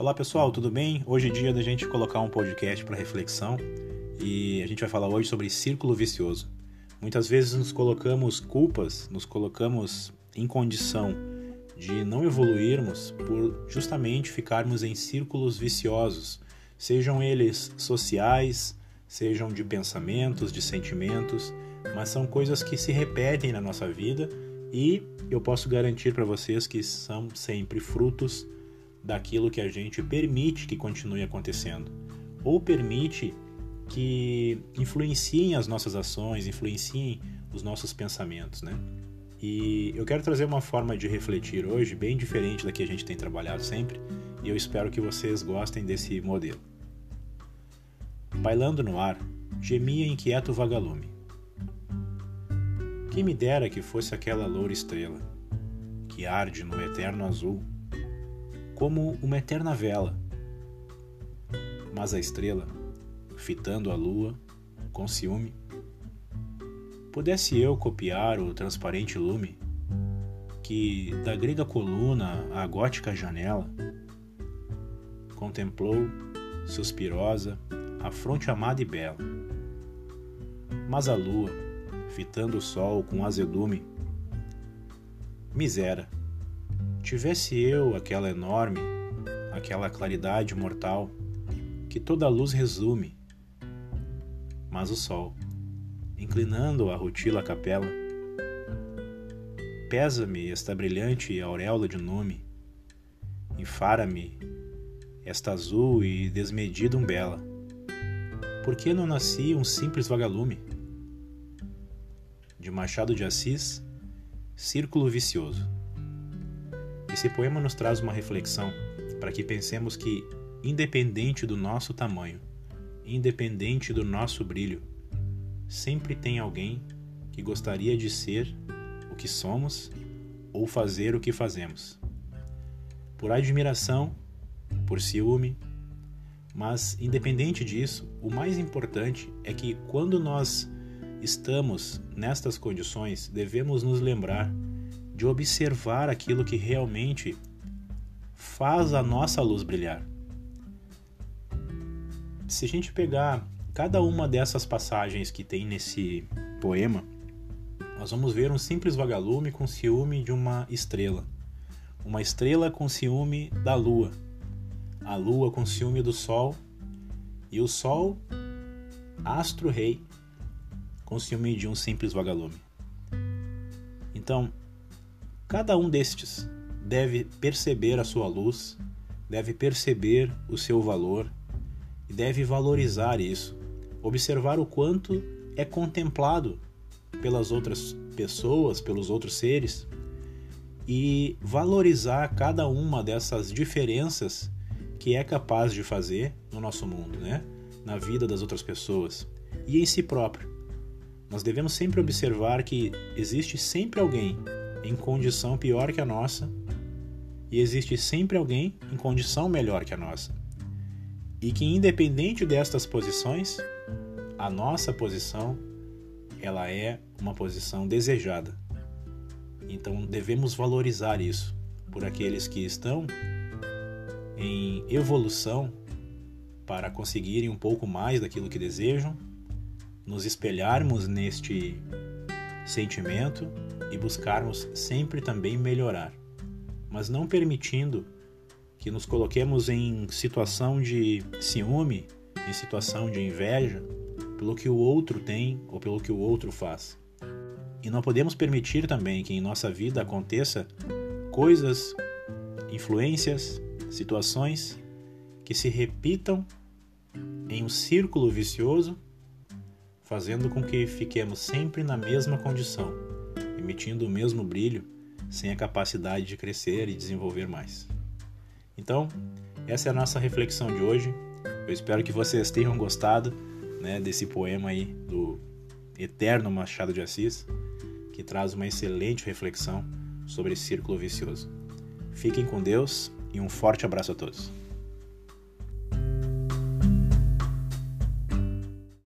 Olá pessoal, tudo bem? Hoje é dia da gente colocar um podcast para reflexão e a gente vai falar hoje sobre círculo vicioso. Muitas vezes nos colocamos culpas, nos colocamos em condição de não evoluirmos por justamente ficarmos em círculos viciosos, sejam eles sociais, sejam de pensamentos, de sentimentos, mas são coisas que se repetem na nossa vida e eu posso garantir para vocês que são sempre frutos daquilo que a gente permite que continue acontecendo ou permite que influenciem as nossas ações, influenciem os nossos pensamentos, né? E eu quero trazer uma forma de refletir hoje bem diferente da que a gente tem trabalhado sempre, e eu espero que vocês gostem desse modelo. Bailando no ar, gemia inquieto vagalume. Quem me dera que fosse aquela loura estrela, que arde no eterno azul, como uma eterna vela. Mas a estrela, fitando a lua, com ciúme, pudesse eu copiar o transparente lume que, da grega coluna à gótica janela, contemplou, suspirosa, a fronte amada e bela. Mas a lua, fitando o sol com azedume, misera, tivesse eu aquela enorme, aquela claridade mortal que toda luz resume, mas o sol, inclinando a rutila capela, pesa-me esta brilhante auréola de nume, enfara-me esta azul e desmedida umbela. Por que não nasci um simples vagalume? De Machado de Assis, Círculo Vicioso. Esse poema nos traz uma reflexão para que pensemos que, independente do nosso tamanho, independente do nosso brilho, sempre tem alguém que gostaria de ser o que somos ou fazer o que fazemos. Por admiração, por ciúme, mas independente disso, o mais importante é que quando nós estamos nestas condições, devemos nos lembrar de observar aquilo que realmente faz a nossa luz brilhar. Se a gente pegar cada uma dessas passagens que tem nesse poema, nós vamos ver um simples vagalume com ciúme de uma estrela, uma estrela com ciúme da lua, a lua com ciúme do sol e o sol, astro rei, com ciúme de um simples vagalume. Então, cada um destes deve perceber a sua luz, deve perceber o seu valor e deve valorizar isso, observar o quanto é contemplado pelas outras pessoas, pelos outros seres e valorizar cada uma dessas diferenças que é capaz de fazer no nosso mundo, né? Na vida das outras pessoas e em si próprio. Nós devemos sempre observar que existe sempre alguém em condição pior que a nossa e existe sempre alguém em condição melhor que a nossa. E que independente destas posições, a nossa posição ela é uma posição desejada. Então devemos valorizar isso por aqueles que estão em evolução para conseguirem um pouco mais daquilo que desejam nos espelharmos neste sentimento e buscarmos sempre também melhorar, mas não permitindo que nos coloquemos em situação de ciúme, em situação de inveja, pelo que o outro tem ou pelo que o outro faz. E não podemos permitir também que em nossa vida aconteça coisas, influências, situações que se repitam em um círculo vicioso fazendo com que fiquemos sempre na mesma condição, emitindo o mesmo brilho, sem a capacidade de crescer e desenvolver mais. Então, essa é a nossa reflexão de hoje. Eu espero que vocês tenham gostado né, desse poema aí do Eterno Machado de Assis, que traz uma excelente reflexão sobre esse círculo vicioso. Fiquem com Deus e um forte abraço a todos.